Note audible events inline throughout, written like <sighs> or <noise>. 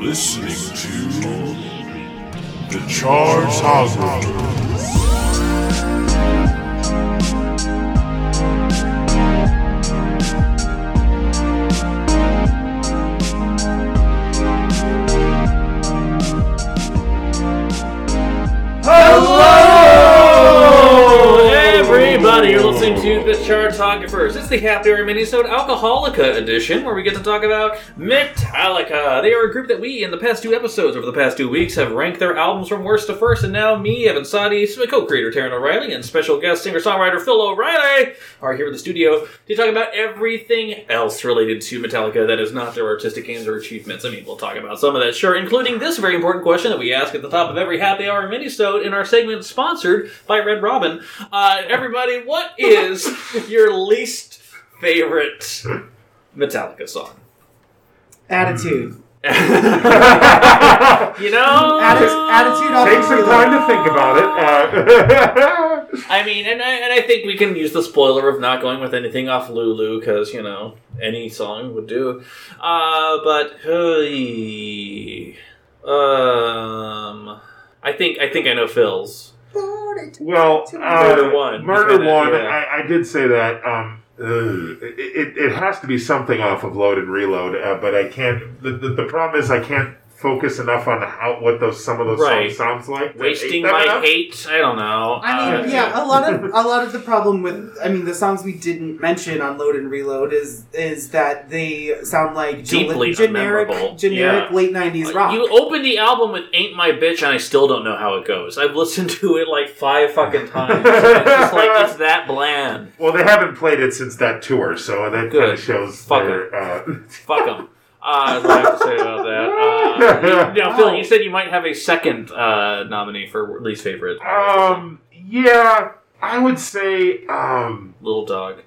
listening to the Charles Hosmer. To the Chartographers. It's the Happy Hour Minisode Alcoholica edition, where we get to talk about Metallica. They are a group that we, in the past two episodes over the past two weeks, have ranked their albums from worst to first, and now me, Evan Sawdey, co-creator Taran O'Reilly, and special guest singer-songwriter Phil O'Reilly are here in the studio to talk about everything else related to Metallica that is not their artistic aims or achievements. I mean, we'll talk about some of that, sure, including this very important question that we ask at the top of every Happy Hour Minisode in our segment sponsored by Red Robin. Uh, everybody, what <laughs> is your least favorite Metallica song? Attitude. <laughs> you know, Atti- attitude on Take some time to think about it. Uh, <laughs> I mean, and I, and I think we can use the spoiler of not going with anything off Lulu because you know any song would do. Uh, but hey, um, I think I think I know Phil's. Well, uh, Murder One. Murder Kinda, one. yeah. I, I did say that. Um, ugh, it, it, it has to be something off of Load and Reload, uh, but I can't. The, the, the problem is I can't focus enough on how what those some of those Right. songs sounds like. to Wasting hate them my enough. hate. I don't know. I mean, Uh, yeah, a lot of a lot of the problem with I mean the songs we didn't mention on Load and Reload is is that they sound like gel- Deeply generic unmemorable. generic Yeah. late nineties rock. You open the album with "Ain't My Bitch" and I still don't know how it goes. I've listened to it like five fucking times. <laughs> it's just like it's that bland. Well, they haven't played it since that tour, so that kind Good. of shows Fuck their. Uh, Fuck them. Uh, that's what I have to say about that. <laughs> Uh, you- now, Phil, you said you might have a second uh, nominee for least favorite. um, yeah, I would say. Um, Little Dog.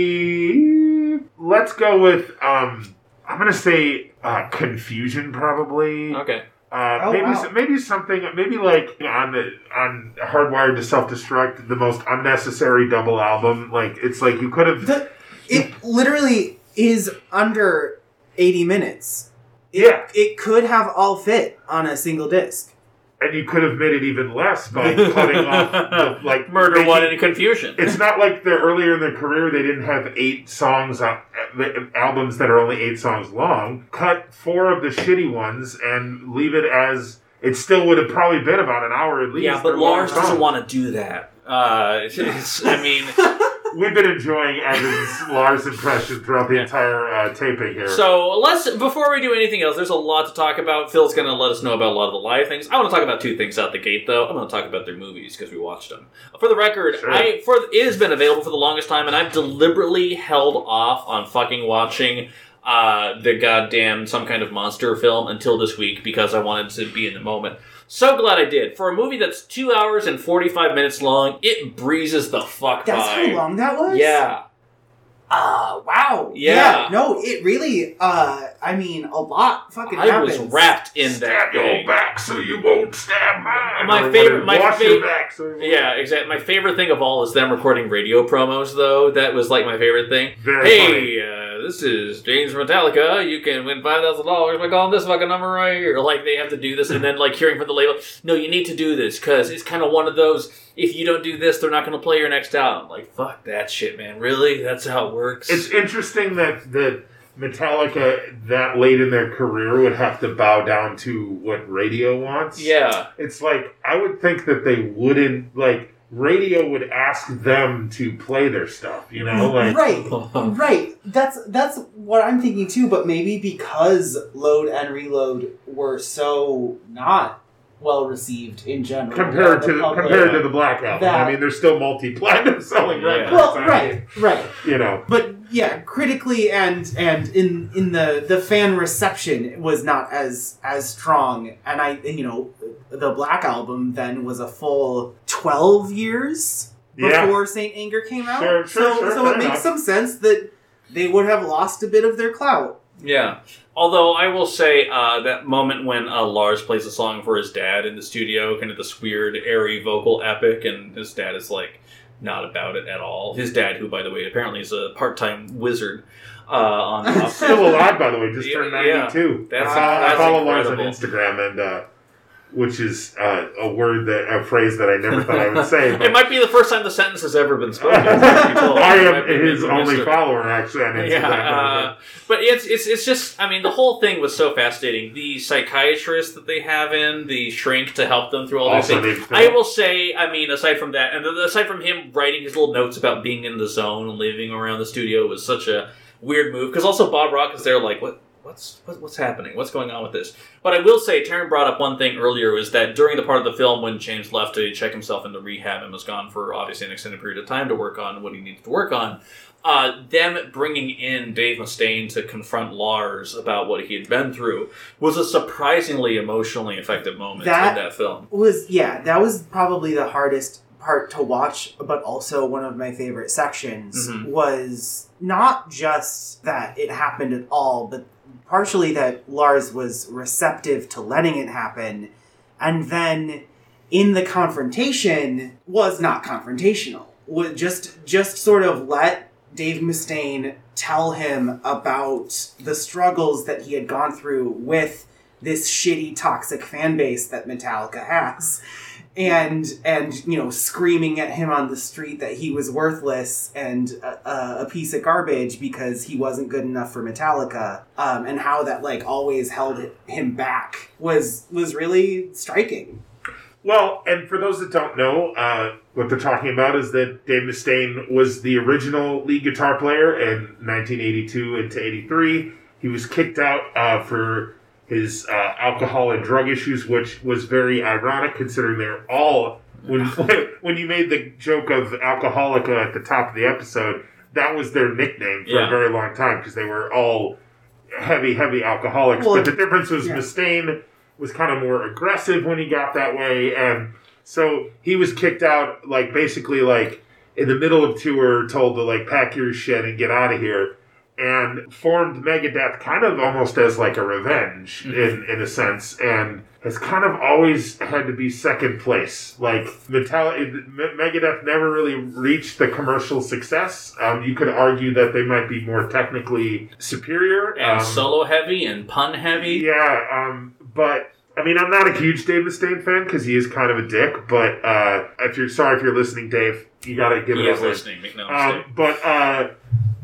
Probably. Let's go with. Um, I'm gonna say uh, confusion. Probably. Okay. Uh, Oh, maybe wow. maybe something. Maybe like on the on Hardwired to Self Destruct, the most unnecessary double album. Like it's like you could have. It literally is under eighty minutes. It, Yeah. it could have all fit on a single disc. And you could have made it even less by <laughs> cutting off the, like Murder making- One and Confusion. It's not like they're earlier in their career they didn't have eight songs on uh, albums that are only eight songs long. Cut four of the shitty ones and leave it as it still would have probably been about an hour at least. yeah, but Lars doesn't want to do that. Uh, it's- <laughs> it's- I mean, <laughs> We've been enjoying Evan's Lars <laughs> impression throughout the entire uh, taping here. So let's before we do anything else, there's a lot to talk about. Phil's going to let us know about a lot of the live things. I want to talk about two things out the gate, though. I'm going to talk about their movies because we watched them. For the record, Sure. I for it has been available for the longest time, and I've deliberately held off on fucking watching uh, the goddamn some kind of monster film until this week because I wanted to be in the moment. So glad I did. For a movie that's two hours and 45 minutes long, it breezes the fuck That's by. how long that was. Yeah. Uh, wow. Yeah. No, it really. Uh, I mean, a lot fucking I happens. was wrapped in stab that your thing. back so you won't stab mine. My favorite- my wash fav- your back so Yeah, exactly. My favorite thing of all is them recording radio promos, though. That was like my favorite thing. Very hey, uh, this is James from Metallica. You can win five thousand dollars by calling this fucking number right here. Like they have to do this, and then like hearing from the label, no, you need to do this because it's kind of one of those. If you don't do this, they're not going to play your next album. Like fuck that shit, man. Really, that's how it works. It's interesting that that Metallica that late in their career would have to bow down to what radio wants. yeah, It's like I would think that they wouldn't like radio would ask them to play their stuff, you know? <laughs> Like right, right. That's that's what I'm thinking too. But maybe because Load and Reload were so not well received in general compared to the public. compared to the Black Album. That- I mean they're still multi platinum <laughs> selling Yeah. records. Well, I right, mean, right. you know. But yeah, critically and and in in the the fan reception was not as as strong. And I you know the Black album then was a full twelve years Yeah. before Saint Anger came out. Sure, sure, so sure, so fair it makes some sense that they would have lost a bit of their clout. Yeah. Although I will say uh, that moment when uh, Lars plays a song for his dad in the studio, kind of this weird, airy vocal epic, and his dad is like, not about it at all. His dad, who by the way apparently is a part-time wizard, uh, on <laughs> Still alive, by the way. Just Yeah, turned yeah. 92. That's- I follow, I that's follow Lars on. Instagram, and uh, which is uh, a word that a phrase that I never thought I would say. <laughs> it might be the first time the sentence has ever been spoken. <laughs> I am his only follower, actually, on Instagram. Yeah, uh, but it's it's it's just I mean the whole thing was so fascinating. The psychiatrist that they have in the shrink to help them through all these also things. I will say, I mean, aside from that, and aside from him writing his little notes about being in the zone and living around the studio was such a weird move. Because also Bob Rock is there, like, what, what's, what, what's happening? What's going on with this? But I will say, Taran brought up one thing earlier: was that during the part of the film when James left to check himself into rehab and was gone for obviously an extended period of time to work on what he needed to work on. Uh, them bringing in Dave Mustaine to confront Lars about what he had been through was a surprisingly emotionally effective moment That- in that film. was yeah that was probably the hardest part to watch but also one of my favorite sections Mhm. was not just that it happened at all but partially that lars was receptive to letting it happen and then in the confrontation was not confrontational. Would just just sort of let Dave Mustaine tell him about the struggles that he had gone through with this shitty toxic fan base that Metallica has and and you know screaming at him on the street that he was worthless and a, piece of garbage because he wasn't good enough for Metallica um, and how that like always held him back was was really striking Well, and for those that don't know, uh, what they're talking about is that Dave Mustaine was the original lead guitar player in 1982 into 83. He was kicked out uh, for his uh, alcohol and drug issues, which was very ironic considering they're all. When, <laughs> when you made the joke of Alcoholica at the top of the episode, that was their nickname for Yeah. a very long time because they were all heavy, heavy alcoholics. Well, but the difference was yeah. Mustaine was kind of more aggressive when he got that way, and so he was kicked out, like basically like in the middle of tour, told to like pack your shit and get out of here, and formed Megadeth kind of almost as like a revenge in in a sense, and has kind of always had to be second place. Like Metallica, Megadeth never really reached the commercial success. Um, you could argue that they might be more technically superior and um, solo heavy and pun heavy. yeah, um, but I mean, I'm not a huge Dave Mustaine fan because he is kind of a dick. But uh, if you're sorry if you're listening, Dave, you gotta give He it is a listen. listening. Make no mistake. Um, but uh,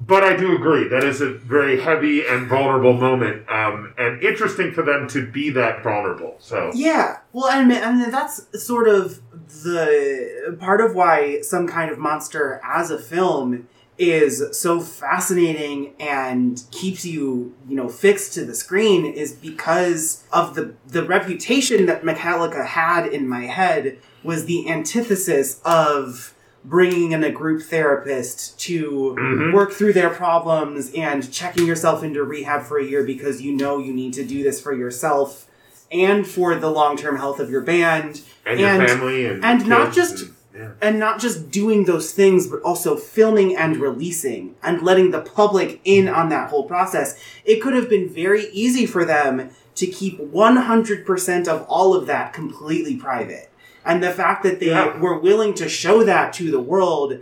but I do agree that is a very heavy and vulnerable moment, um, and interesting for them to be that vulnerable. So Yeah, well, and and that's sort of the part of why some kind of monster as a film is so fascinating and keeps you, you know, fixed to the screen is because of the the reputation that Metallica had in my head was the antithesis of bringing in a group therapist to Mhm. work through their problems and checking yourself into rehab for a year because you know you need to do this for yourself and for the long-term health of your band and your family and and not just- and- yeah. and not just doing those things but also filming and releasing and letting the public in on that whole process it could have been very easy for them to keep 100% of all of that completely private and the fact that they Yeah. were willing to show that to the world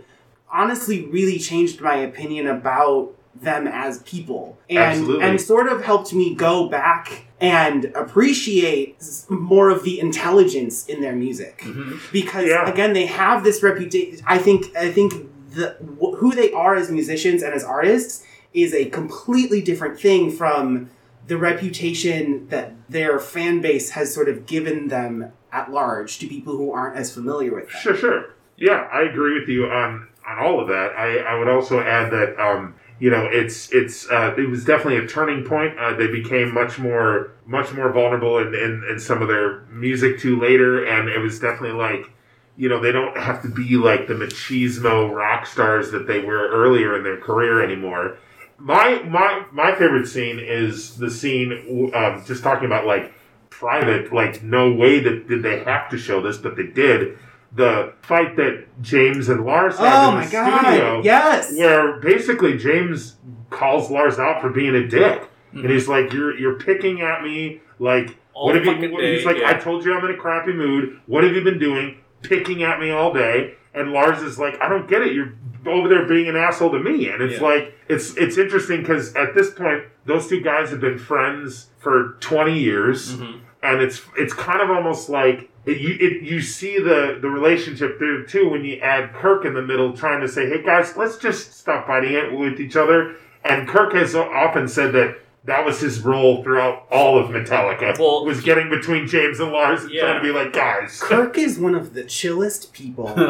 honestly really changed my opinion about them as people and Absolutely. and sort of helped me go back and appreciate more of the intelligence in their music Mhm. because Yeah. again they have this reputation i think i think the wh- who they are as musicians and as artists is a completely different thing from the reputation that their fan base has sort of given them at large to people who aren't as familiar with them Sure, sure. Yeah, I agree with you on on all of that. I, I would also add that um, you know it's it's uh, it was definitely a turning point. Uh, they became much more much more vulnerable in, in, in some of their music too later, and it was definitely like you know they don't have to be like the machismo rock stars that they were earlier in their career anymore. My my my favorite scene is the scene um, just talking about like private like no way that did they have to show this but they did the fight that James and Lars had oh in my the god studio yes where basically James calls Lars out for being a dick Mhm. and he's like you're you're picking at me like All what have you what- day, he's like yeah. I told you I'm in a crappy mood what have you been doing picking at me all day and Lars is like, I don't get it. You're over there being an asshole to me, and it's Yeah. like it's it's interesting because at this point, those two guys have been friends for twenty years, Mhm. And it's it's kind of almost like. It, you, it, you see the, the relationship there too when you add Kirk in the middle trying to say, hey guys, let's just stop fighting it with each other. And Kirk has often said that that was his role throughout all of Metallica. Well, was getting between James and Lars and Yeah. trying to be like, guys. Kirk is one of the chillest people. <laughs> For,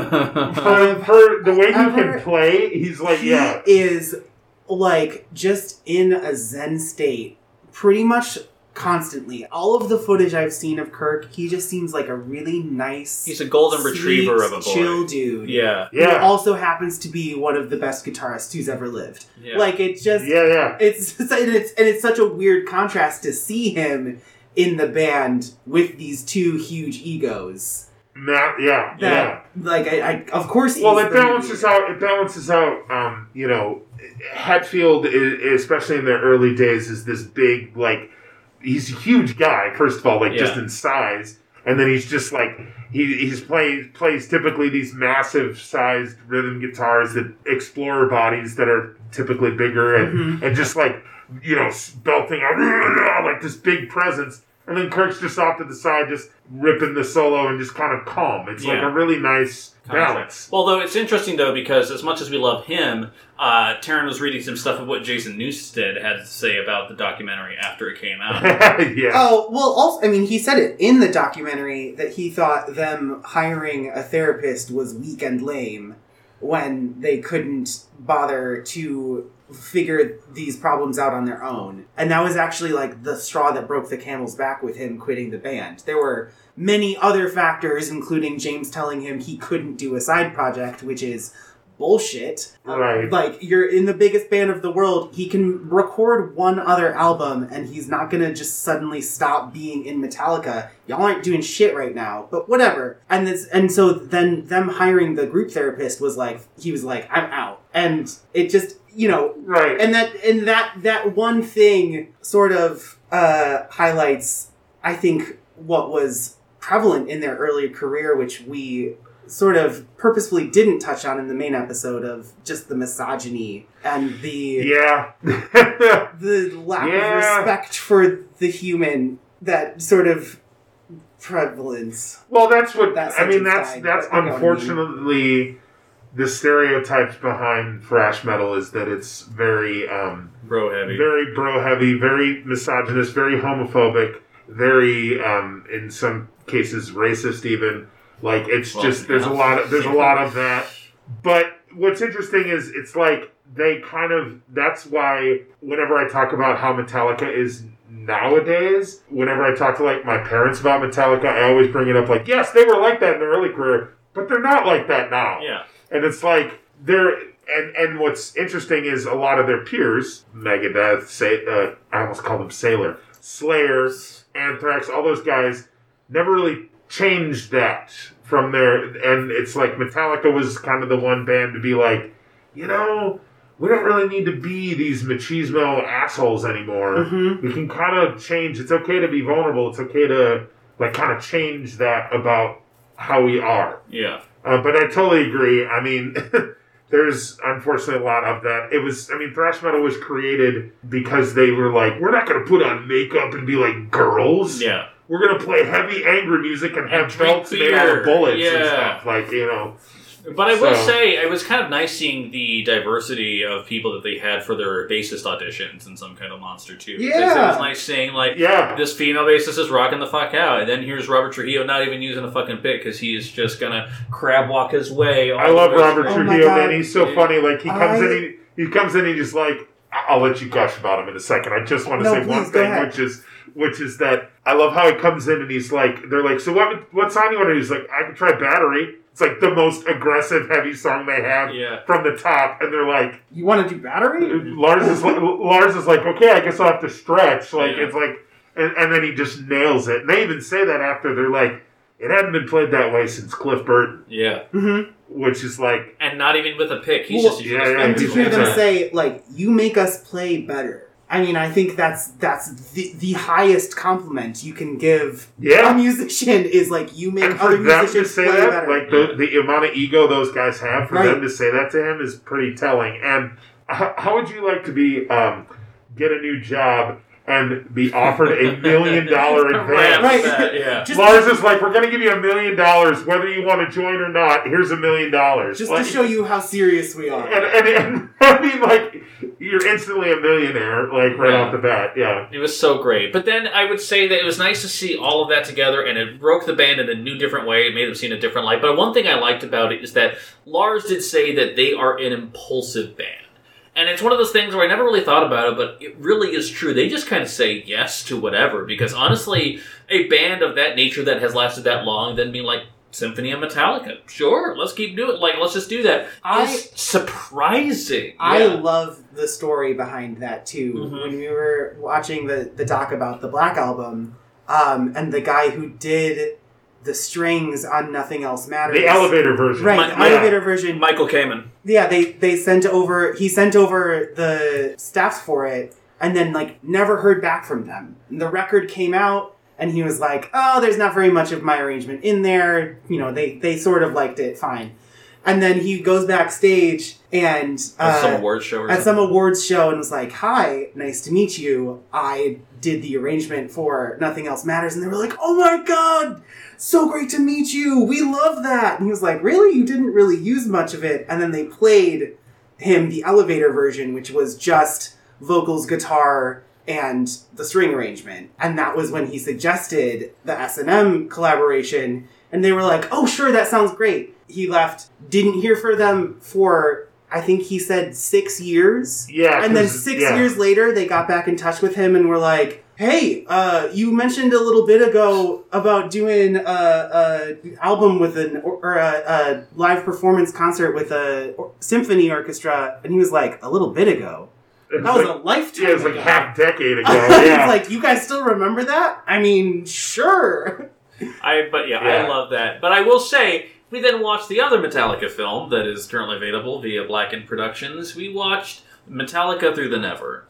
for the way he can play, he's like, he yeah. is like just in a zen state pretty much constantly. All of the footage I've seen of Kirk, he just seems like a really nice He's a golden sweet, retriever of a boy. chill dude. Yeah, Who Yeah. also happens to be one of the best guitarists who's ever lived. yeah. Like it's just Yeah, yeah. it's, <laughs> it's and it's and it's such a weird contrast to see him in the band with these two huge egos. Matt, yeah, yeah. Like I, I of course Well, it the- balances out. It balances out. Um, you know, Hetfield, i- especially in their early days, is this big like he's a huge guy. First of all, like just in size, and then he's just like he he's plays plays typically these massive sized rhythm guitars that explorer bodies that are typically bigger and mm-hmm. and just like you know belting out <laughs> like this big presence. And then Kirk's just off to the side, just ripping the solo and just kind of calm. It's like Yeah. a really nice balance. Although it's interesting though because as much as we love him, uh, Taran was reading some stuff of what Jason Newsted had to say about the documentary after it came out. <laughs> yeah. Oh well, also I mean he said it in the documentary that he thought them hiring a therapist was weak and lame when they couldn't bother to figure these problems out on their own, and that was actually like the straw that broke the camel's back with him quitting the band. There were many other factors, including James telling him he couldn't do a side project, which is bullshit. Right. Like you're in the biggest band of the world, he can record one other album and he's not gonna just suddenly stop being in Metallica. Y'all aren't doing shit right now, but whatever. And this and so then them hiring the group therapist was like he was like, I'm out. And it just you know right. and that and that that one thing sort of uh, highlights i think what was prevalent in their early career which we sort of purposefully didn't touch on in the main episode of just the misogyny and the yeah. <laughs> the lack Yeah. of respect for the human that sort of prevalence well, that's what That I mean. That's that's but you know what I mean. unfortunately the stereotypes behind thrash metal is that it's very um, Bro heavy. very bro heavy, very misogynist, very homophobic, very um, in some cases racist even. Like it's Well, just there's a lot of there's a lot of that. <laughs> But what's interesting is it's like they kind of that's why whenever I talk about how Metallica is nowadays, whenever I talk to like my parents about Metallica, I always bring it up like, yes, they were like that in their early career, but they're not like that now Yeah. And it's like they're and and what's interesting is a lot of their peers, Megadeth, say, uh, I almost call them Sailor, Slayer, Anthrax, all those guys, never really changed that from their. And it's like Metallica was kind of the one band to be like, you know, we don't really need to be these machismo assholes anymore. Mhm. We can kind of change. It's okay to be vulnerable. It's okay to like kind of change that about how we are. Yeah. Uh, but I totally agree. I mean, <laughs> there's unfortunately a lot of that. It was, I mean, thrash metal was created because they were like, we're not going to put on makeup and be like girls. Yeah. We're going to play heavy, angry music and have drink belts made out of bullets and stuff. Like, you know. But I will So- say, it was kind of nice seeing the diversity of people that they had for their bassist auditions in some kind of monster too. Because It Yeah. was nice seeing like Yeah. this female bassist is rocking the fuck out, and then here's Robert Trujillo not even using a fucking pick because he is just gonna crab walk his way. all I the love way Robert through. Oh my Trujillo, God. man. He's so funny. Like, he comes I- in, he, he comes in, and he's like, I- I'll let you gush about him in a second. I just want to No, say one please, go thing, ahead. which is which is that I love how he comes in and he's like, they're like, so what what song you want to do? He's like, I can try Battery. It's like the most aggressive, heavy song they have Yeah. from the top, and they're like, you want to do battery Lars is like, Lars is like, okay, I guess I'll have to stretch. Like Yeah. it's like, and, and then he just nails it. And they even say that after they're like, it hadn't been played that way since Cliff Burton, Yeah, mm-hmm. which is like, and not even with a pick. He's Well, just yeah, his yeah, and fingers to he's hear the whole them say like you make us play better I mean, I think that's that's the the highest compliment you can give Yeah. a musician is like you make And for other them to musicians say play that, better. like the, the amount of ego those guys have, for Right. them to say that to him is pretty telling. And how, how would you like to be um, get a new job and be offered a <laughs> million dollar advance? Right. That, yeah. just Lars is like, we're going to give you a million dollars whether you want to join or not. Here's a million dollars. just Like- to show you how serious we are. And, and, and <laughs> I mean, like, you're instantly a millionaire, like right Yeah. off the bat. Yeah. It was so great. But then I would say that it was nice to see all of that together, and it broke the band in a new, different way. It made them see in a different light. But one thing I liked about it is that Lars did say that they are an impulsive band. And it's one of those things where I never really thought about it, but it really is true. They just kind of say yes to whatever. Because honestly, a band of that nature that has lasted that long, then being like, Symphony of Metallica. Sure, let's keep doing it. Like, let's just do that. I- It's surprising. I Yeah. love the story behind that too. Mhm. When we were watching the the doc about the Black Album, um, and the guy who did the strings on Nothing Else Matters, The elevator version. right? My- the yeah. elevator version. Michael Kamen. Yeah, they they sent over. He sent over the staffs for it, and then like never heard back from them. And the record came out, and he was like, "Oh, there's not very much of my arrangement in there." You know, they they sort of liked it, fine. And then he goes backstage and At uh, some awards show or at something. some awards show and was like, "Hi, nice to meet you. I did the arrangement for Nothing Else Matters," and they were like, "Oh my god, so great to meet you. We love that." And he was like, "Really? You didn't really use much of it." And then they played him the elevator version, which was just vocals, guitar, and the string arrangement. And that was when he suggested the S and M collaboration, and they were like, "Oh, sure, that sounds great." He left, didn't hear for them for I think he said six years. Yeah. And then six yeah. years later, they got back in touch with him and were like, "Hey, uh, you mentioned a little bit ago about doing a, a album with an or, or a, a live performance concert with a symphony orchestra," and he was like, "A little bit ago." It That was like, a lifetime. yeah, it was like ago. half decade <laughs> ago. He's Yeah. like, "You guys still remember that?" I mean, sure. I but yeah, Yeah. I love that. But I will say, we then watched the other Metallica film that is currently available via Blackened Productions. We watched Metallica Through the Never.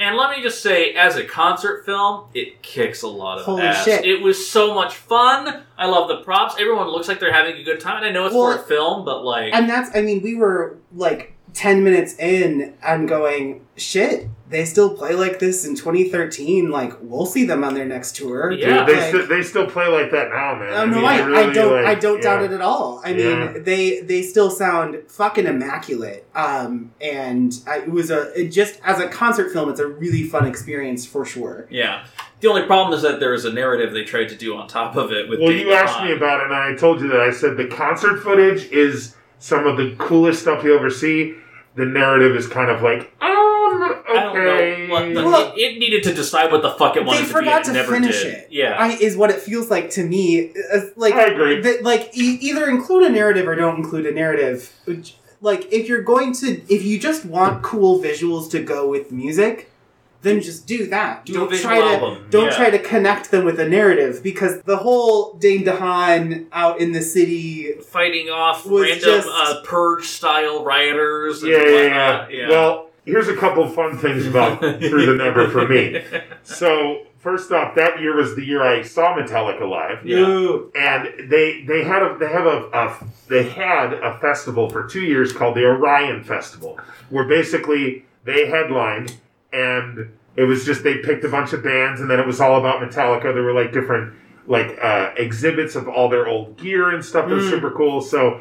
And let me just say, as a concert film, it kicks a lot of Holy ass. shit. It was so much fun. I love the props. Everyone looks like they're having a good time. And I know it's Well, for a film, but like, And that's, I mean, we were like 10 minutes in and going, shit, they still play like this in 2013. Like, we'll see them on their next tour. Yeah. Dude, they, Like- still they still play like that now, man. Oh, no, mean, I, they I don't. like, I don't doubt it at all. I Yeah. mean, they they still sound fucking immaculate. Um, and I, it was a it just as a concert film, it's a really fun experience for sure. yeah. The only problem is that there is a narrative they tried to do on top of it. With Well, Dave you asked Gahan. me about it, and I told you that. I said the concert footage is some of the coolest stuff you ever see. The narrative is kind of like, um, I don't okay. know. What the, Well, it, it needed to decide what the fuck it wanted They to forgot be. to It never finish did. it. Yeah. I, is what it feels like to me. Uh, Like I agree. that- like e- either include a narrative or don't include a narrative. Like if you're going to, if you just want cool visuals to go with music, then just do that. Do don't visual try to album, don't yeah. try to connect them with a narrative because the whole Dane DeHaan out in the city. fighting off random just- uh, purge style rioters. And yeah, yeah, whatnot. yeah, Well, here's a couple of fun things about <laughs> Through the Number for me. <laughs> So, first off, that year was the year I saw Metallica live. Yeah. And they they had a they have a, a they had a festival for two years called the Orion Festival, where basically they headlined and it was just they picked a bunch of bands and then it was all about Metallica. There were like different like uh, exhibits of all their old gear and stuff. It was Mm. super cool. So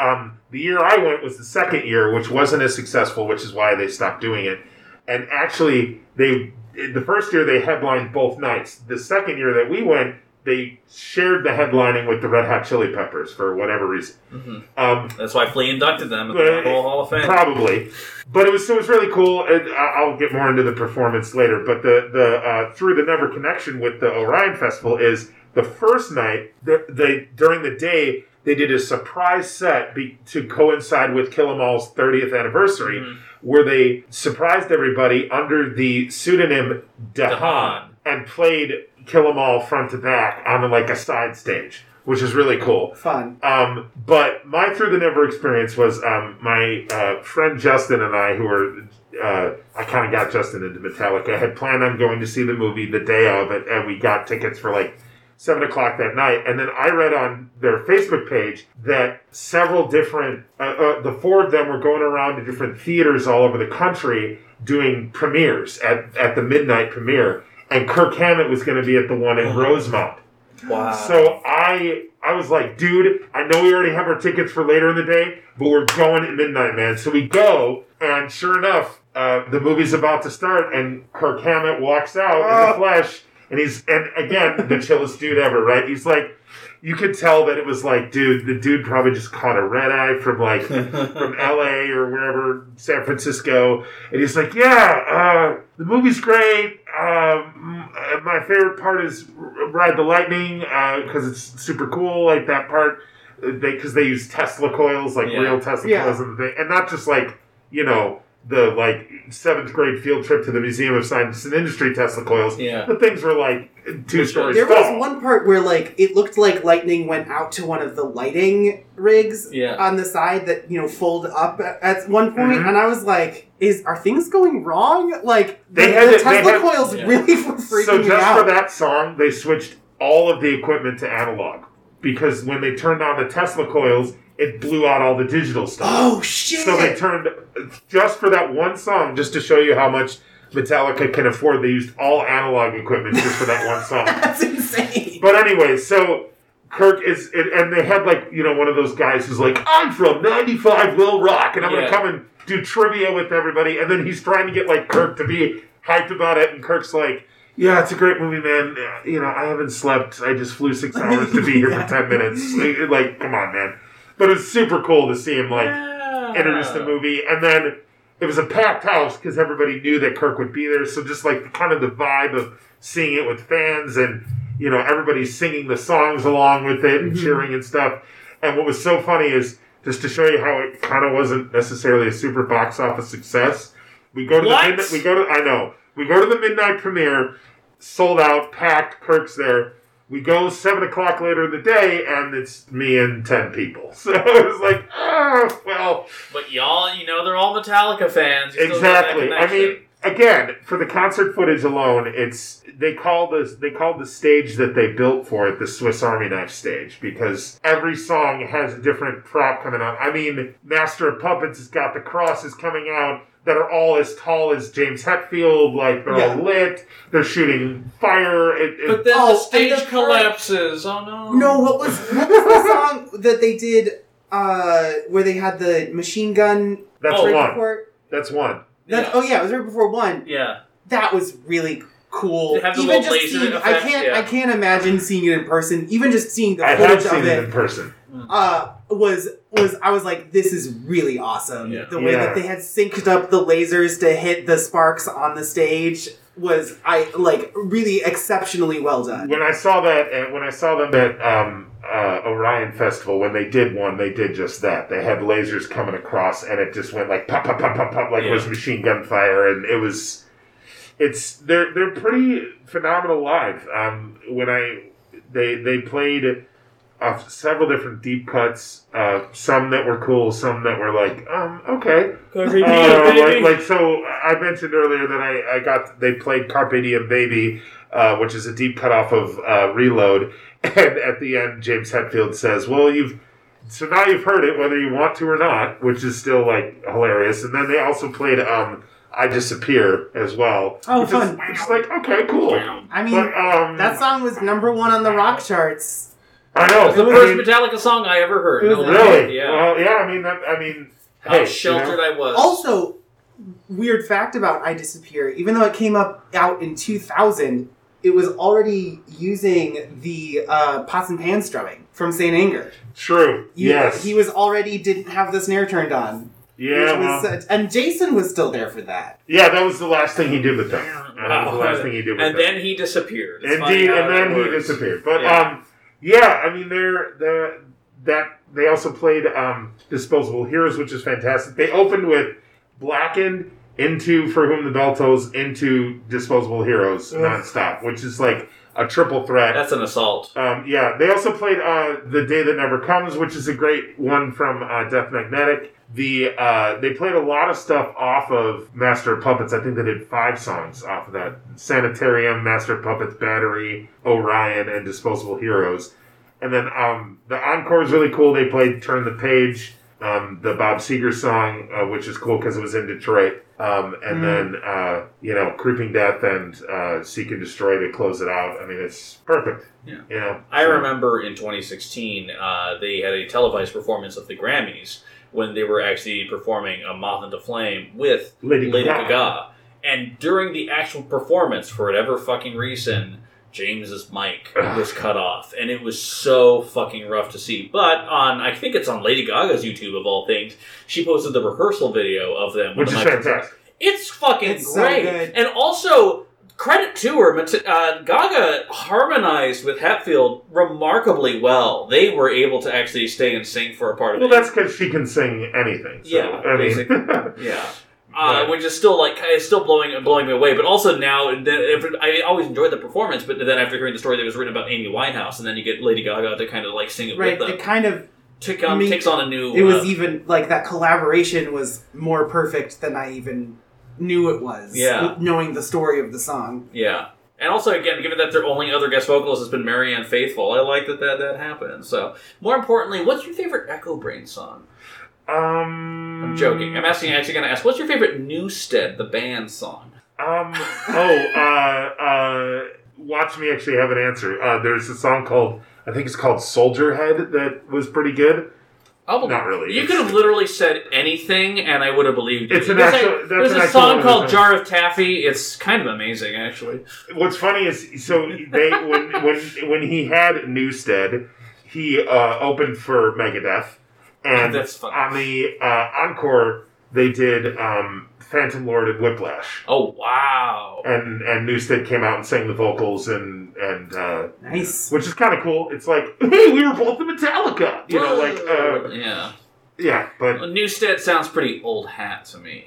um, the year I went was the second year, which wasn't as successful, which is why they stopped doing it. And actually, they the first year they headlined both nights. The second year that we went, they shared the headlining with the Red Hot Chili Peppers for whatever reason. Mhm. Um, That's why Flea inducted them at the Roll Hall of Fame. probably, but it was so it was really cool. And I- I'll get more into the performance later. But the the uh, through the never connection with the Orion Festival is the first night. The, they during the day they did a surprise set be, to coincide with Kill 'Em All's 30th anniversary, Mhm. where they surprised everybody under the pseudonym Dehaan Dehaan. and played Kill 'Em All front to back on like a side stage. which is really cool. Fun. Um, but my through the never experience was um, my uh, friend Justin and I, who were uh, I kind of got Justin into Metallica, had planned on going to see the movie the day of it, and we got tickets for like seven o'clock that night. And then I read on their Facebook page that several different, uh, uh, the four of them were going around to different theaters all over the country doing premieres at, at the midnight premiere. And Kirk Hammett was going to be at the one in Rosemont. Wow. So I I was like, dude, I know we already have our tickets for later in the day, but we're going at midnight, man. So we go, and sure enough, uh, the movie's about to start, and Kirk Hammett walks out in the Oh. flesh, and he's and again the chillest dude ever, right? He's like. You could tell that it was like, dude, the dude probably just caught a red eye from like <laughs> from LA or wherever, San Francisco, and he's like, yeah, uh, the movie's great. Um, uh, my favorite part is Ride the Lightning because it's super cool. Like that part, uh, they because they use Tesla coils, like Yeah. real Tesla Yeah. coils, and, the thing, and not just like you know the like seventh grade field trip to the Museum of Science and Industry Tesla coils. Yeah. The things were like two stories There tall. was one part where like it looked like lightning went out to one of the lighting rigs Yeah. on the side that you know fold up at, at one point, Mhm. and I was like, "Is are things going wrong?" Like They the, had the to- they Tesla had- coils Yeah. really were freaking so just out. for that song, they switched all of the equipment to analog because when they turned on the Tesla coils, it blew out all the digital stuff. oh shit! So they turned just for that one song, just to show you how much Metallica can afford. They used all analog equipment just for that one <laughs> song. That's insane. But anyway, so Kirk is, and and they had like you know one of those guys who's like, I'm from '95 Will Rock, and I'm Yeah. gonna come and do trivia with everybody, and then he's trying to get like Kirk to be hyped about it, and Kirk's like. Yeah, it's a great movie, man. Uh, You know, I haven't slept. I just flew six <laughs> hours to be here Yeah. for ten minutes. Like, <laughs> like, come on, man. But it's super cool to see him like Yeah. introduce the movie, and then it was a packed house because everybody knew that Kirk would be there. So just like the kind of the vibe of seeing it with fans, and you know everybody's singing the songs along with it and Mhm. cheering and stuff. And what was so funny is just to show you how it kind of wasn't necessarily a super box office success. We go to What? the midnight, we go to I know we go to the midnight premiere, sold out, packed. Kirk's there. We go seven o'clock later in the day, and it's me and ten people. <laughs> So it was like, oh well, But y'all, you know, they're all Metallica fans. You exactly. I mean, again, for the concert footage alone, it's they called this they called the stage that they built for it the Swiss Army knife stage because every song has a different prop coming out. I mean, Master of Puppets has got the crosses coming out that are all as tall as James Hetfield. Like they're all lit. They're shooting fire. It, it, but then Oh, the stage the part- collapses. Oh no. No, what was what was the <laughs> song that they did uh where they had the machine gun that's right one. before That's one. that, Yeah. oh yeah, it was right before one. Yeah. That was really cool. Have even just laser seeing I can't yeah. I can't imagine seeing it in person. Even just seeing the I footage have seen of it it in person. uh was was I was like, this is really awesome. Yeah. The way Yeah. that they had synced up the lasers to hit the sparks on the stage was I like really exceptionally well done. when I saw that, and when I saw them at um, uh, Orion Festival, when they did one, they did just that. They had lasers coming across, and it just went like pop, pop, pop, pop, pop, like it was machine gun fire, and it was. It's they're they're pretty phenomenal live. Um, when I they they played uh, several different deep cuts, uh, some that were cool, some that were like um okay. Carpe Uh, baby. like, like so, I mentioned earlier that I, I got they played Carpe Diem Baby, uh, which is a deep cut off of uh, Reload, <laughs> and at the end James Hetfield says, "Well, you've so now you've heard it whether you want to or not," which is still like hilarious. And then they also played um, "I Disappear" as well. Oh, which fun. Is, it's like okay, cool. I mean But um, that song was number one on the rock charts. I know It's was the I first mean, Metallica song I ever heard. No really. Yeah. Well, yeah. I mean, that, I mean, How hey, you sheltered know? I was. Also, weird fact about I Disappear, even though it came up out in 2000, it was already using the uh, pots and pans strumming from Saint Anger. True. He, yes. He was already didn't have the snare turned on. yeah. which was, well, uh, and Jason was still there for that. Yeah, that was the last thing he did with them. Uh, That was the last thing he did with and them. then he disappeared. It's Indeed, and then he disappeared. But Yeah. um, yeah, I mean, they're the that they also played um, Disposable Heroes, which is fantastic. They opened with Blackened into For Whom the Bell Tolls, into Disposable Heroes nonstop, which is like a triple threat. That's an assault. Um, yeah, they also played uh, "The Day That Never Comes," which is a great one from uh, Death Magnetic. The uh, they played a lot of stuff off of Master of Puppets. I think they did five songs off of that: Sanitarium, Master of Puppets, Battery, Orion, and Disposable Heroes. And then um, the encore is really cool. They played "Turn the Page," um, the Bob Seger song, uh, which is cool because it was in Detroit. Um, and Mm. then uh, you know, "Creeping Death" and uh, "Seek and Destroy" to close it out. I mean, it's perfect. Yeah. You know, I so- remember in 2016, uh, they had a televised performance of the Grammys when they were actually performing a Moth into Flame with Lady, Lady Gaga. Gaga. And during the actual performance, for whatever fucking reason, James's mic was cut off, and it was so fucking rough to see. But on, I think it's on Lady Gaga's YouTube of all things, she posted the rehearsal video of them. which the is mic- fantastic. It's fucking It's so great, good. and also credit to her. Mat- Uh, Gaga harmonized with Hetfield remarkably well. They were able to actually stay in sync for a part of Well, it. Well, that's because she can sing anything. So, Yeah, I mean. <laughs> Yeah. Uh, Right. which is still like it's still blowing blowing me away, but also now I always enjoyed the performance, but then after hearing the story that was written about Amy Winehouse, and then you get Lady Gaga to kind of like sing it Right. with It kind of Take on, takes on a new. it was uh, even like that collaboration was more perfect than I even knew it was. Yeah. Knowing the story of the song. Yeah. And also, again, given that their only other guest vocalist has been Marianne Faithfull, I like that that, that happened. So, more importantly, what's your favorite Echobrain song? Um, I'm joking. I'm asking, actually going to ask, what's your favorite Newsted, the band song? Um. Oh. Uh. Uh. Watch me actually have an answer. Uh, there's a song called I think it's called Soldier Head that was pretty good. I'll Not really. You could have literally said anything, and I would have believed you. It's an There's a- actual- There's an a song called "Jar of Taffy." It's kind of amazing, actually. What's funny is so they when when when he had Newsted, he uh, opened for Megadeth, and That's funny. on the uh, encore they did um, Phantom Lord and Whiplash, Oh wow! and and Newsted came out and sang the vocals and and uh, Nice. which is kind of cool. It's like <laughs> hey, we were both in Metallica, you know, like uh, yeah. yeah, but Newsted sounds pretty old hat to me.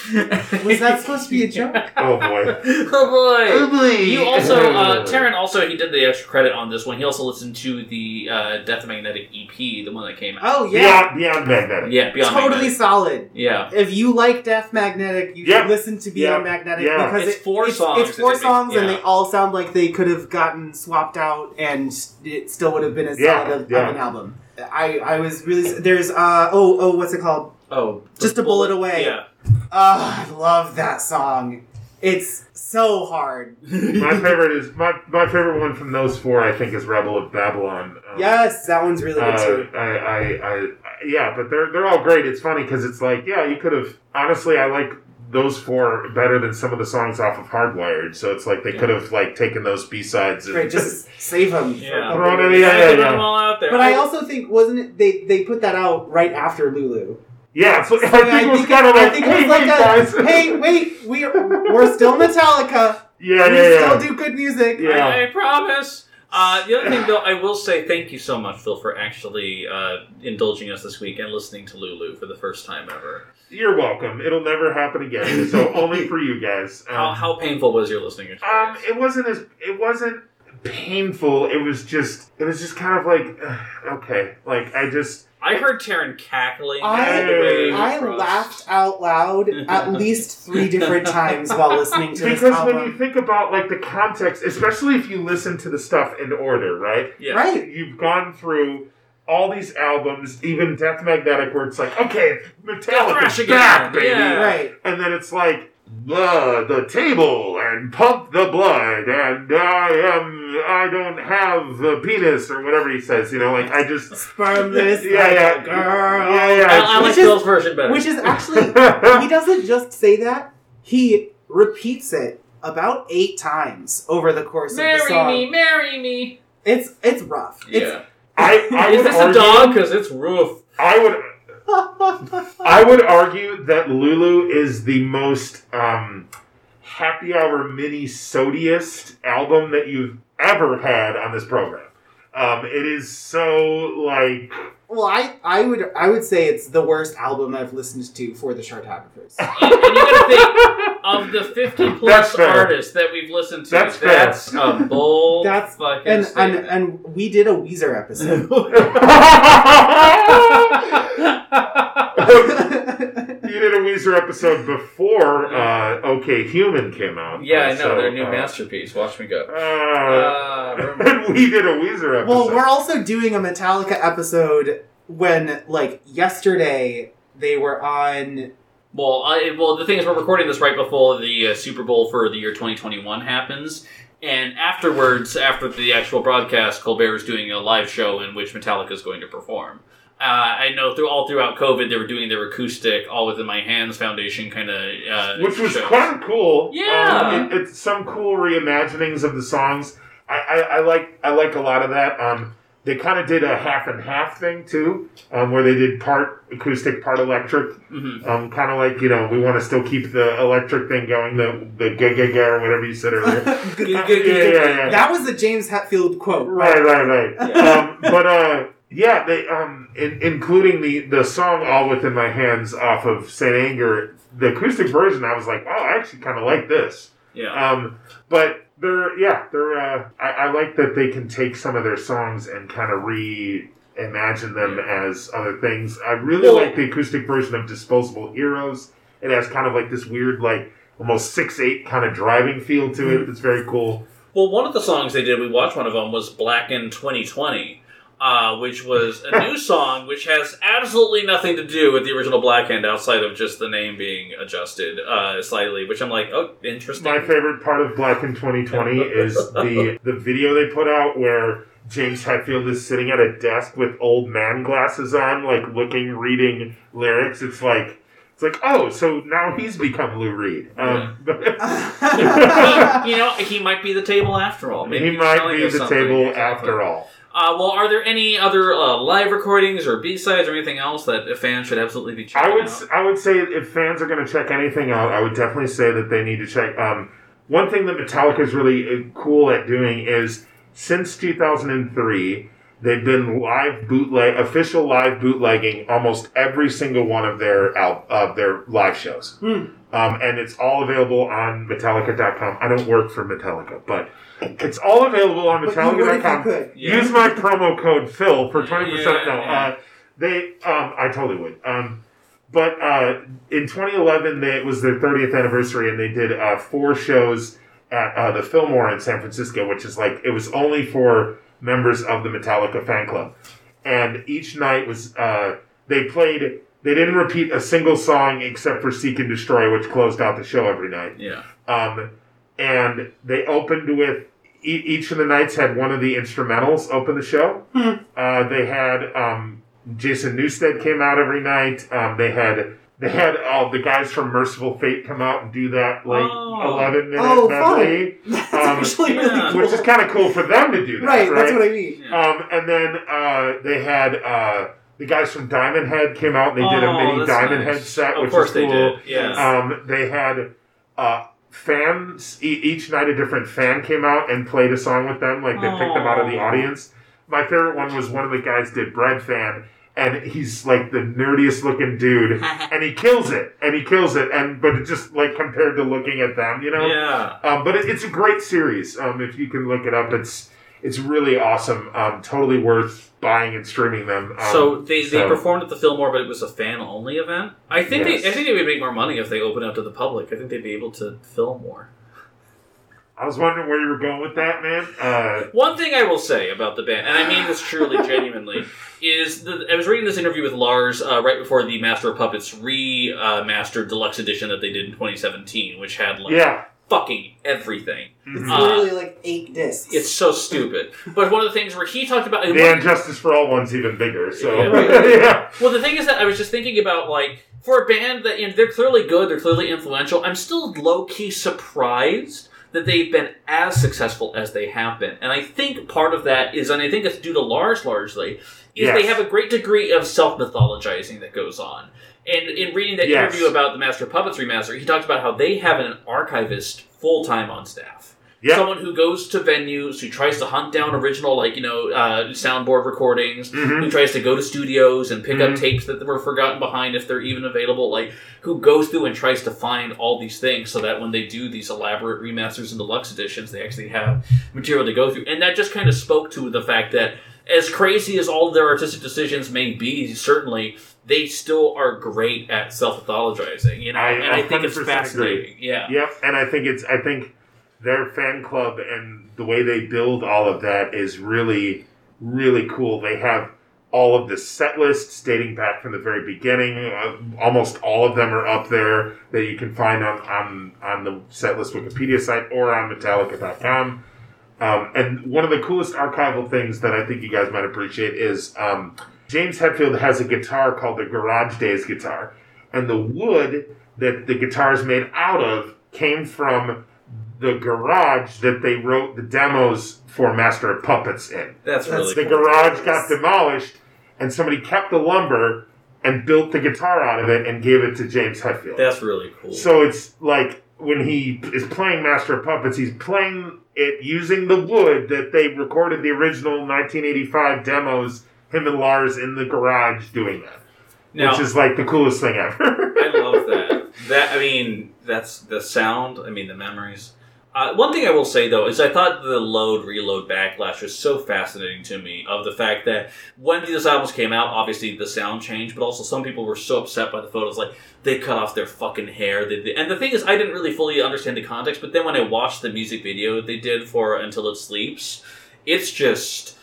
<laughs> Was that supposed to be a joke? oh boy, <laughs> oh boy! You also, uh, Uh, Taran also, he did the extra credit on this one. He also listened to the uh, Death Magnetic EP, the one that came out. Oh yeah. Beyond, beyond magnetic. Yeah, Beyond totally Magnetic. solid. Yeah. If you like Death Magnetic, you Yep. should listen to Beyond Yep. Magnetic Yeah. because It's it- four it's, songs It's four that they- songs, and yeah. they all sound like they could have gotten swapped out, and it still would have been as Yeah, solid of, yeah. of an album. I I was really there's uh oh oh what's it called? Oh, Just a bullet away. Yeah. Oh, I love that song. It's so hard. My <laughs> favorite is my my favorite one from those four. I think is Rebel of Babylon. Um, Yes, that one's really good Uh, too. I, I, I, yeah, but they're they're all great. It's funny because it's like, yeah, you could have. Honestly, I like those four better than some of the songs off of Hardwired. So it's like they could have like taken those B sides and Right, just <laughs> save them. Yeah. Throw it yeah, yeah, yeah. them all out there. But I also think wasn't it they they put that out right after Lulu. yeah. So, I So think it was kind of I like, think hey, it was like wait, a, guys. hey, wait, we we're still Metallica. <laughs> yeah, we yeah, yeah. still do good music. Yeah. I, I promise. Uh, the other thing, though, I will say thank you so much, Phil, for actually uh, indulging us this week and listening to Lulu for the first time ever. You're welcome. It'll never happen again. So <laughs> only for you guys. Um, How, how painful was your listening Um, it wasn't as it wasn't painful. It was just it was just kind of like uh, <sighs> okay, like I just I heard Taran cackling. I- at the way I laughed out loud at <laughs> least three different times while listening to this because when you think about like the context, especially if you listen to the stuff in order, right? Yeah. Right. You've gone through all these albums, even Death Magnetic, where it's like, okay, Thrash Metallica's again, back, baby, yeah. Right. and then it's like. The, the table and pump the blood and I am I don't have a penis or whatever he says you know like I just <laughs> Spermless Yeah, like yeah. a girl. Yeah, yeah. I, I like Which is- version better. Which is <laughs> actually he doesn't just say that, he repeats it about eight times over the course of the song. marry me, marry me. It's it's rough. It's, Yeah. I, I Is this argue, a dog? Because it's roof. I would I would argue that Lulu is the most um, happy hour mini sodiest album that you've ever had on this program. Um, it is so like Well, I, I would I would say it's the worst album I've listened to for the Chartographers. and, <laughs> and you gotta think of the 50 plus artists that we've listened to. That's that's a bull That's- fucking And and and we did a Weezer episode. <laughs> <laughs> You did episode before uh, OK Human came out. yeah, I know So, their new uh, masterpiece. Watch me go. Uh, Uh, <laughs> and we did a Weezer episode. well, we're also doing a Metallica episode when like yesterday they were on Well, I, well, the thing is, we're recording this right before the uh, Super Bowl for the year 2021 happens, and afterwards, after the actual broadcast, Colbert is doing a live show in which Metallica is going to perform. Uh, I know through all throughout COVID, they were doing their acoustic All Within My Hands Foundation kind of, uh, which was shows. kind of cool. Yeah. um, it, it's some cool reimaginings of the songs. I, I, I like I like a lot of that. Um, they kind of did a half and half thing too, um, where they did part acoustic, part electric. Mhm. Um, kind of like you know we want to still keep the electric thing going, the the ga ga ga or whatever you said earlier. <laughs> yeah, yeah, yeah. that was the James Hetfield quote. Right, right, right. um, but uh, yeah, they um, in, including the the song "All Within My Hands" off of Saint Anger, the acoustic version. I was like, oh, I actually kind of like this. Yeah. Um, but they're yeah, they're. Uh, I, I like that they can take some of their songs and kind of reimagine them as other things. I really Well- like the acoustic version of "Disposable Heroes." It has kind of like this weird, like almost six eight kind of driving feel to it. It's very cool. Well, one of the songs they did, we watched one of them, was Black in 2020, uh, which was a new <laughs> song which has absolutely nothing to do with the original Blackened outside of just the name being adjusted uh, slightly, which I'm like, oh, interesting. My favorite part of Blackened 2020 <laughs> is the the video they put out where James Hetfield is sitting at a desk with old man glasses on, like looking, reading lyrics. It's like it's like oh, so now he's become Lou Reed. Um, <laughs> he, you know, he might be the table after all. Maybe he might be the something. table after all. Uh, well, are there any other uh, live recordings or B sides or anything else that a fan should absolutely be checking I would out? I would say if fans are going to check anything out, I would definitely say that they need to check. Um, one thing that Metallica is really uh, cool at doing is since 2003, they've been live bootleg, official live bootlegging almost every single one of their al- of their live shows, Hmm. um, and it's all available on Metallica.com. I don't work for Metallica, but it's all available on But you would if you Metallica.com. could. Yeah. Use my promo code Phil for twenty percent. No, Yeah. uh, they. Um, I totally would. Um, but uh, in 2011, they, it was their 30th anniversary, and they did uh, four shows at uh, the Fillmore in San Francisco, which is like it was only for members of the Metallica fan club. And each night was uh, they played. They didn't repeat a single song except for "Seek and Destroy," which closed out the show every night. yeah. Um, and they opened with each of the nights had one of the instrumentals open the show. Uh, they had um, Jason Newsted came out every night. Um, they had they had all the guys from Mercyful Fate come out and do that like Oh. eleven minute Oh, medley, <laughs> That's Um, actually really yeah. cool. which is kind of cool for them to do that. right, Right, that's what I mean. Yeah. Um, and then uh, they had uh, the guys from Diamond Head came out. and They did a Oh, mini Diamond nice. Head set, Of which course is they cool. did. Yeah. Um, they had uh, fans e- each night. A different fan came out and played a song with them. Like they picked them out of the audience. My favorite one was one of the guys did Breadfan, and he's like the nerdiest looking dude, <laughs> and he kills it, and he kills it, and but it just like compared to looking at them, you know. yeah. Um, but it, it's a great series. Um, if you can look it up, it's it's really awesome. Um, totally worth buying and streaming them. Um, so they, they so- performed at the Fillmore, but it was a fan only event. I think Yes. they I think they would make more money if they opened up to the public. I think they'd be able to film more. I was wondering where you were going with that, man. Uh, One thing I will say about the band, and I mean this truly <laughs> genuinely, is that I was reading this interview with Lars uh, right before the Master of Puppets remastered deluxe edition that they did in 2017, which had like yeah. Fucking everything. It's. Uh, literally like eight discs. It's so stupid. But one of the things where he talked about The And Justice for All one's even bigger. So Yeah, <laughs> right. yeah. Well, the thing is that I was just thinking about like for a band that you know they're clearly good, they're clearly influential. I'm still low key surprised that they've been as successful as they have been, and I think part of that is, and I think it's due to Lars largely, is Yes. they have a great degree of self mythologizing that goes on. And in reading that Yes. interview about the Master of Puppets remaster, he talked about how they have an archivist full time on staff. Yeah. someone who goes to venues, who tries to hunt down original, like you know, uh, soundboard recordings, Mhm. who tries to go to studios and pick up Mhm. tapes that were forgotten behind if they're even available, like who goes through and tries to find all these things so that when they do these elaborate remasters and deluxe editions, they actually have material to go through. And that just kind of spoke to the fact that as crazy as all their artistic decisions may be, certainly they still are great at self-mythologizing, you know, I and I think it's 100% fascinating. Yeah. Yep, and I think it's I think their fan club and the way they build all of that is really really cool. They have all of the set lists dating back from the very beginning. Uh, almost all of them are up there that you can find on on, on the set list Wikipedia site or on Metallica.com. Um, and one of the coolest archival things that I think you guys might appreciate is um, James Hetfield has a guitar called the Garage Days guitar, and the wood that the guitar is made out of came from the garage that they wrote the demos for Master of Puppets in. That's, That's really The cool. garage got demolished, and somebody kept the lumber and built the guitar out of it and gave it to James Hetfield. That's really cool. So it's like when he is playing Master of Puppets, he's playing it using the wood that they recorded the original 1985 demos, him and Lars in the garage doing that. now, which is like the coolest thing ever. I love <laughs> that. That I mean, that's the sound. I mean, the memories. Uh, one thing I will say though is I thought the load reload backlash was so fascinating to me. Of the fact that when these albums came out, obviously the sound changed, but also some people were so upset by the photos, like they cut off their fucking hair. They, they- and the thing is, I didn't really fully understand the context. But then when I watched the music video they did for Until It Sleeps, it's just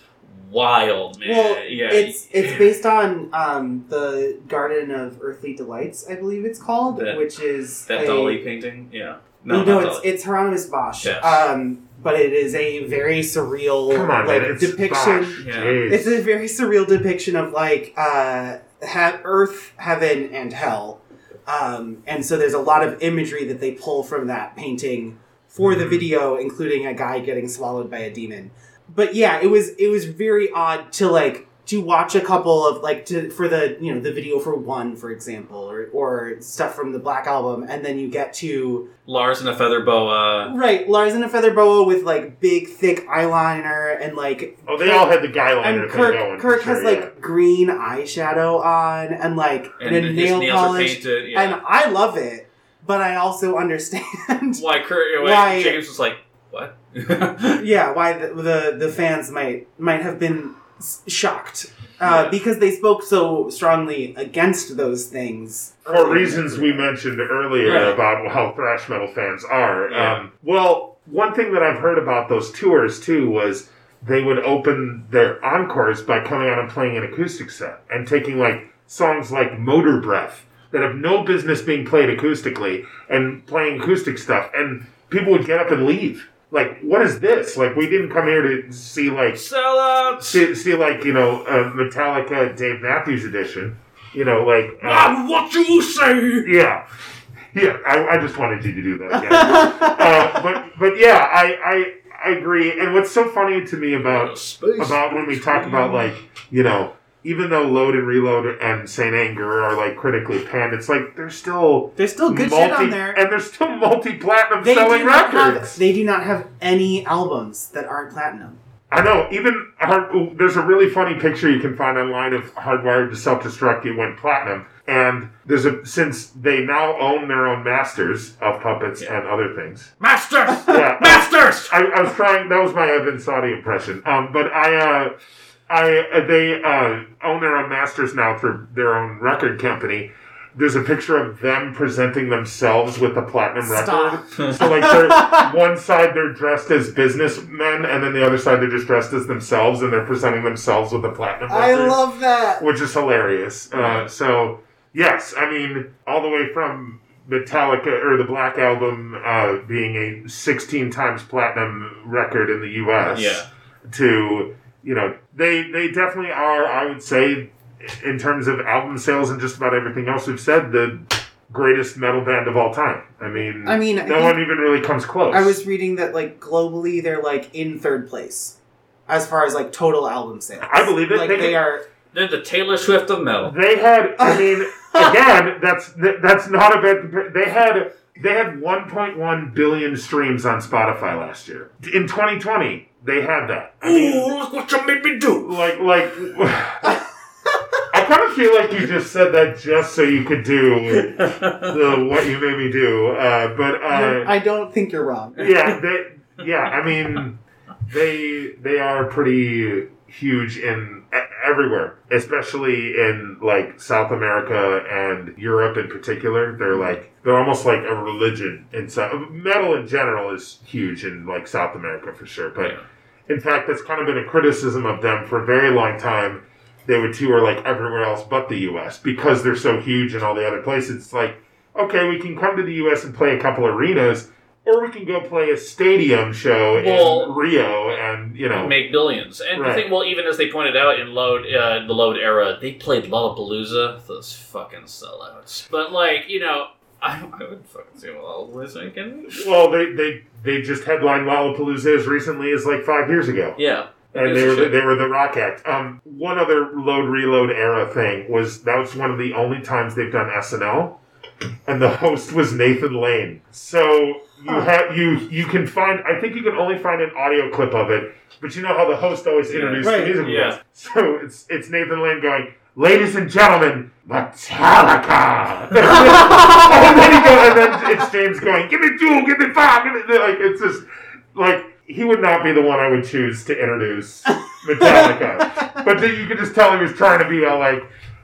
wild, man. Well, yeah, it's it's based on um, the Garden of Earthly Delights, I believe it's called, That- which is that a, Dalí painting. Yeah, No, not it's Dalí. it's Hieronymus Bosch. Yes. Um, but it is a very surreal on, like man. It's depiction. Yeah. It's a very surreal depiction of like uh, ha- Earth, heaven, and hell. Um, and so there's a lot of imagery that they pull from that painting for the Mhm. video, including a guy getting swallowed by a demon. But yeah, it was it was very odd to like to watch a couple of like to for the you know the video for one for example or or stuff from the Black album, and then you get to Lars in a feather boa. right Lars in a feather boa with like big thick eyeliner and like oh, they all had the guy liner and thing Kirk, going. Kirk for has sure, like green eyeshadow on and like And and, his nail nails are polish, painted. Yeah. and I love it. But I also understand, why Kirk? Why, <laughs> Why- James was like, "What?" <laughs> yeah, why the, the the fans might might have been s- shocked uh, Yeah. because they spoke so strongly against those things for reasons we mentioned earlier Right. about how thrash metal fans are. Yeah. Um, well, one thing that I've heard about those tours too was they would open their encores by coming out and playing an acoustic set and taking like songs like Motorbreath that have no business being played acoustically and playing acoustic stuff, and people would get up and leave. Like, what is this? Like, we didn't come here to see like Sellouts. see, see like you know uh, Metallica Dave Matthews edition. You know, like uh, Ah, what you say? yeah, yeah. I, I just wanted you to do that. Yeah. <laughs> uh, but but yeah, I, I I agree. And what's so funny to me about Space. about when we talk about like you know even though Load and Reload and Saint Anger are like critically panned, it's like they're still There's still good shit on there. and they're still multi platinum they selling do not records. have they do not have any albums that aren't platinum. I know. Even hard, there's a really funny picture you can find online of Hardwired to Self Destruct. It went platinum, and there's a since they now own their own masters of puppets Yeah. and other things. Masters. Yeah, Masters. I, I was trying. That was my Evan Sawdey impression. Um, but I, uh, I, uh, they uh, own their own masters now through their own record company. There's a picture of them presenting themselves with the platinum record. <laughs> So like, they're, one side they're dressed as businessmen, and then the other side they're just dressed as themselves, and they're presenting themselves with the platinum record. I record, love that. which is hilarious. Uh, so yes, I mean, all the way from Metallica or the Black Album uh, being a 16 times platinum record in the U.S. Yeah. to you know they they definitely are. I would say in terms of album sales and just about everything else we've said the greatest metal band of all time. I mean, I mean, no think- one even really comes close. I was reading that like globally they're like in third place as far as like total album sales. I believe it. Like They they, are. They're the Taylor Swift of metal. They had, I <laughs> mean, again, that's that's not a bad. They had They had 1.1 billion streams on Spotify last year. In 2020, they had that. I mean, look what you made me do. like, like. <laughs> I kind of feel like you just said that just so you could do the what you made me do. Uh, but uh, I don't think you're wrong. <laughs> yeah, they, yeah. I mean, they they are pretty huge in everywhere, especially in like South America and Europe in particular. They're mm-hmm. like they're almost like a religion. And so metal in general is huge in like South America for sure. But in fact, that's kind of been a criticism of them for a very long time. They would tour like everywhere else but the U.S. because they're so huge in all the other places. It's like okay, we can come to the U.S. and play a couple arenas. Or we can go play a stadium show Well- in Rio, and you know, Make billions, and Right. the thing, well, even as they pointed out in load, uh, the load era, they played Lollapalooza. Those fucking sellouts. But like, you know, I, I would fucking see Lollapalooza again. Well, they they they just headlined Lollapalooza as recently as like five years ago, Yeah, and they were the, they were the Rock Act. Um, one other load reload era thing was that was one of the only times they've done SNL, and the host was Nathan Lane. So you Huh. have you you can find I think you can only find an audio clip of it, but you know how the host always Yeah. introduces Right. the music. Yeah. So it's it's Nathan Lane going. Ladies and gentlemen, Metallica. <laughs> and then he goes, and then it's James going, "Give me two, give me five, give me." Like it's just like he would not be the one I would choose to introduce <laughs> Metallica, but then you could just tell he was trying to be all like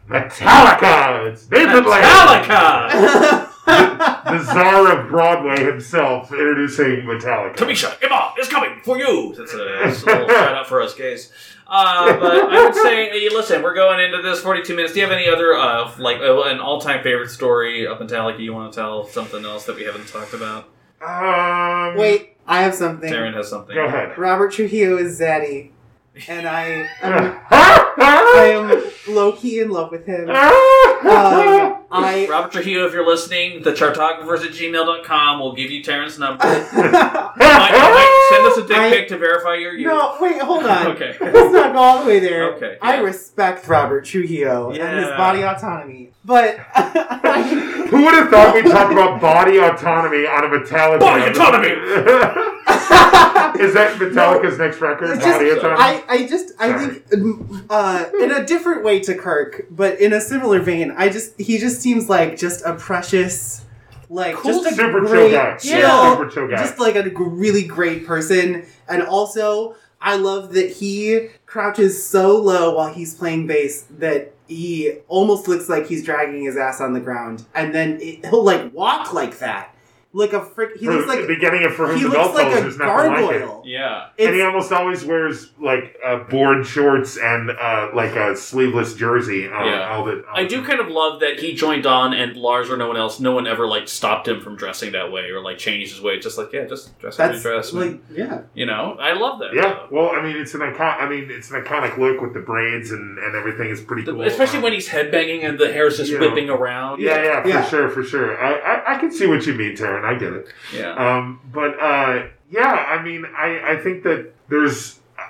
Metallica. It's Nathan Lane, Metallica. <laughs> the czar of Broadway himself, introducing Metallica. Kamisha, Emma is coming for you. That's a, that's <laughs> a little shout out for us gays. Uh, but I would say, hey, listen, we're going into this 42 minutes. Do you have any other, uh, like, uh, an all time favorite story of Metallica you want to tell? Something else that we haven't talked about? Um, Wait, I have something. Taran has something. Go ahead. Robert Trujillo is Zaddy, and I am, <laughs> I am low key in love with him. Um, I <laughs> Robert Trujillo, if you're listening, the chartographers at gmail.com will give you Taran's number. <laughs> Might- might send us a dick I- pic to verify your youth. no, wait, hold on. Okay. Let's not go all the way there. Okay, I respect Robert Trujillo and his Yeah. body autonomy, but Who would have thought we'd talk about body autonomy on a Metallica? Body autonomy! Is that Metallica's next record? It's just. I, I just I think uh, in a different way to Kirk, but in a similar vein, I just he just seems like just a precious, like Cool, just a super chill guy. chill, Yeah, super chill guy. just like a g- really great person, and also I love that he crouches so low while he's playing bass that he almost looks like he's dragging his ass on the ground, and then it, he'll like walk like that, like a frick. He For looks the like beginning of For Whom he the looks Bell like Tolls, a there's nothing like it. gargoyle. Yeah. and he almost always wears like uh, board shorts and uh, like a sleeveless jersey. Uh, Yeah. all the, all I do kind of love that he joined on, and Lars or no one else, no one ever like stopped him from dressing that way or like changed his way. Just like, yeah, just dress how you that's dress. like yeah. you know, I love that. Yeah, well, I mean, it's an icon. I mean, it's an iconic look with the braids and, and everything is pretty cool. Especially Um, when he's headbanging and the hair's just You know. whipping around. Yeah, yeah, for Yeah. sure, for sure. I, I I can see what you mean, Taran. I get it. Yeah. Um, but uh, yeah, I mean, I, I think that there's uh,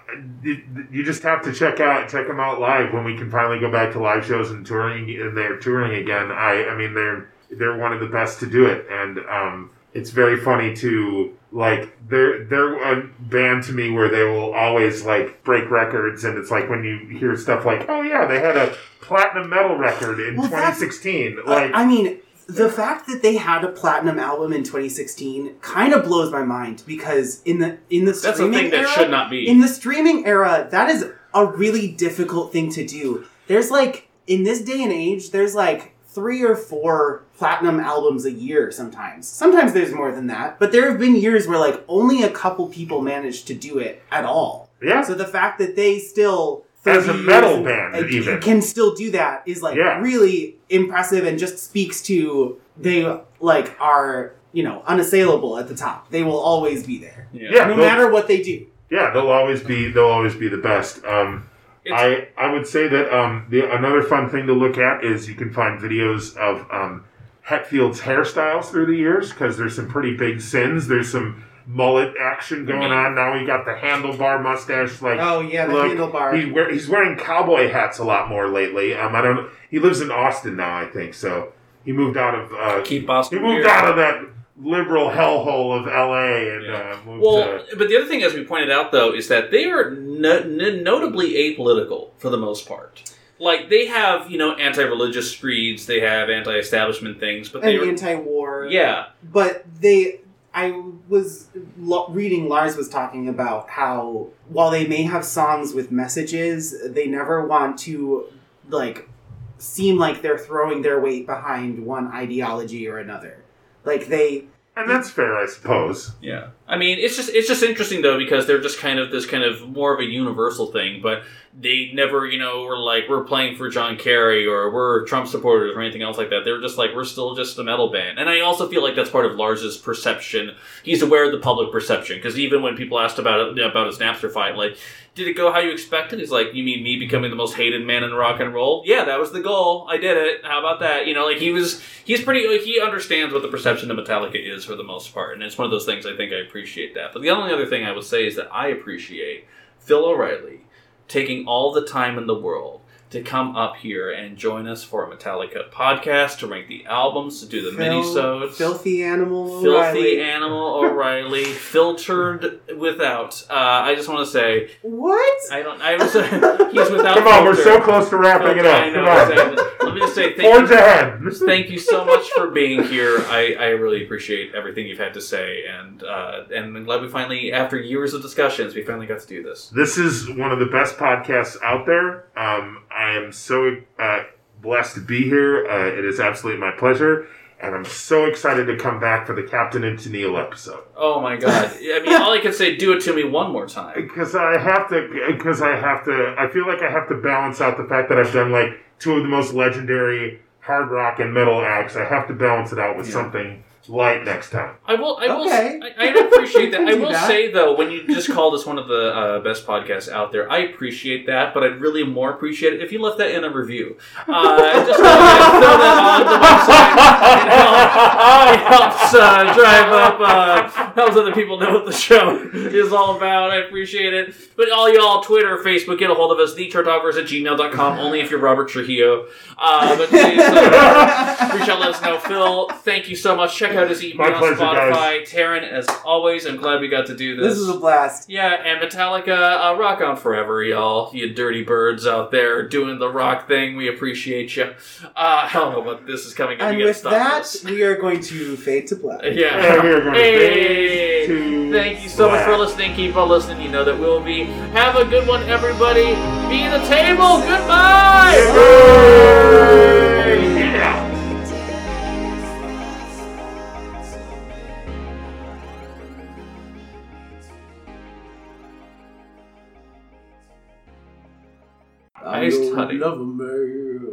you you just have to check out check them out live when we can finally go back to live shows and touring and they're touring again. I I mean they're they're one of the best to do it, and um, it's very funny to like they're they're a band to me where they will always like break records, and it's like when you hear stuff like oh yeah they had a platinum metal record in Well, that's- 2016 Uh, like I mean, the fact that they had a platinum album in 2016 kind of blows my mind because in the in the That's a streaming thing that era, should not be. in the streaming era, that is a really difficult thing to do. There's like in this day and age, there's like three or four platinum albums a year sometimes. Sometimes there's more than that, but there have been years where like only a couple people managed to do it at all. yeah So the fact that they still As a metal years band, and- even. can still do that is like Yeah. really impressive and just speaks to they like are you know unassailable at the top. They will always be there, yeah no matter what they do. Yeah, they'll always be they'll always be the best. Um, I I would say that um, the another fun thing to look at is you can find videos of um, Hetfield's hairstyles through the years because there's some pretty big sins. There's some mullet action going on now. he got the handlebar mustache, like Oh yeah, the look. handlebar. He wear, he's wearing cowboy hats a lot more lately. Um, I don't. He lives in Austin now, I think. So he moved out of uh, Keep he moved weird. out of that liberal hellhole of L.A. and Yeah. uh, moved Well, to. but the other thing, as we pointed out, though, is that they are no- n- notably apolitical for the most part. Like they have, you know, anti-religious screeds, they have anti-establishment things, but they and are, anti-war. yeah, but they i was lo- reading lars was talking about how while they may have songs with messages they never want to like seem like they're throwing their weight behind one ideology or another like they And that's fair, I suppose. yeah. I mean, it's just it's just interesting though because they're just kind of this kind of more of a universal thing, but they never, you know, were like we're playing for John Kerry or we're Trump supporters or anything else like that. They're just like we're still just a metal band, and I also feel like that's part of Lars's perception. He's aware of the public perception because even when people asked about it about his Napster fight, like. Did it go how you expected? He's like, you mean me becoming the most hated man in rock and roll? Yeah, that was the goal. I did it. How about that? You know, like he was, he's pretty, like, he understands what the perception of Metallica is for the most part, and it's one of those things I think I appreciate that. But the only other thing I would say is that I appreciate Phil O'Reilly taking all the time in the world to come up here and join us for a Metallica podcast to rank the albums, to do the Phil- mini-sodes. filthy animal Filthy O'Reilly. Animal O'Reilly, <laughs> filtered without. Uh, I just want to say, what I don't. I was. <laughs> he's without. Come on, we're so close to wrapping it I up. know. Come on. Let me just say thank Forge you. ahead. Thank you so much for <laughs> being here. I, I really appreciate everything you've had to say, and uh, and I'm glad we finally, after years of discussions, we finally got to do this. This is one of the best podcasts out there. Um, I am so uh, blessed to be here. Uh, it is absolutely my pleasure. And I'm so excited to come back for the Captain and Tennille episode. Oh my god! <laughs> I mean, all I can say, do it to me one more time. Because I have to, because I have to, I feel like I have to balance out the fact that I've done like two of the most legendary hard rock and metal acts. I have to balance it out with Yeah. something light next time. I will. I will. Okay. I, I appreciate that. <laughs> I will that. say though, when you just called us one of the uh, best podcasts out there, I appreciate that. But I'd really more appreciate it if you left that in a review. Uh, just throw that, on the website. It helps, it helps uh, drive up. Uh, helps other people know what the show is all about. I appreciate it. But all y'all, Twitter, Facebook, get a hold of us. TheChartOffers at gmail.com. Only if you're Robert Trujillo. Uh, but please uh, reach out, let us know. Phil, thank you so much. Check out his EP My on pleasure, Spotify. guys. Taran, as always, I'm glad we got to do this. this is a blast yeah, and Metallica, uh, rock on forever, y'all. You dirty birds out there doing the rock thing. We appreciate you. Uh, <laughs> I don't know what this is coming up. and with that this. we are going to fade to black And Yeah. we are going to Hey, fade to thank you so much for listening. Keep on listening. You know that we'll be. Have a good one, everybody. Be the table. Goodbye. Yeah. Iced honey. Love 'em, man.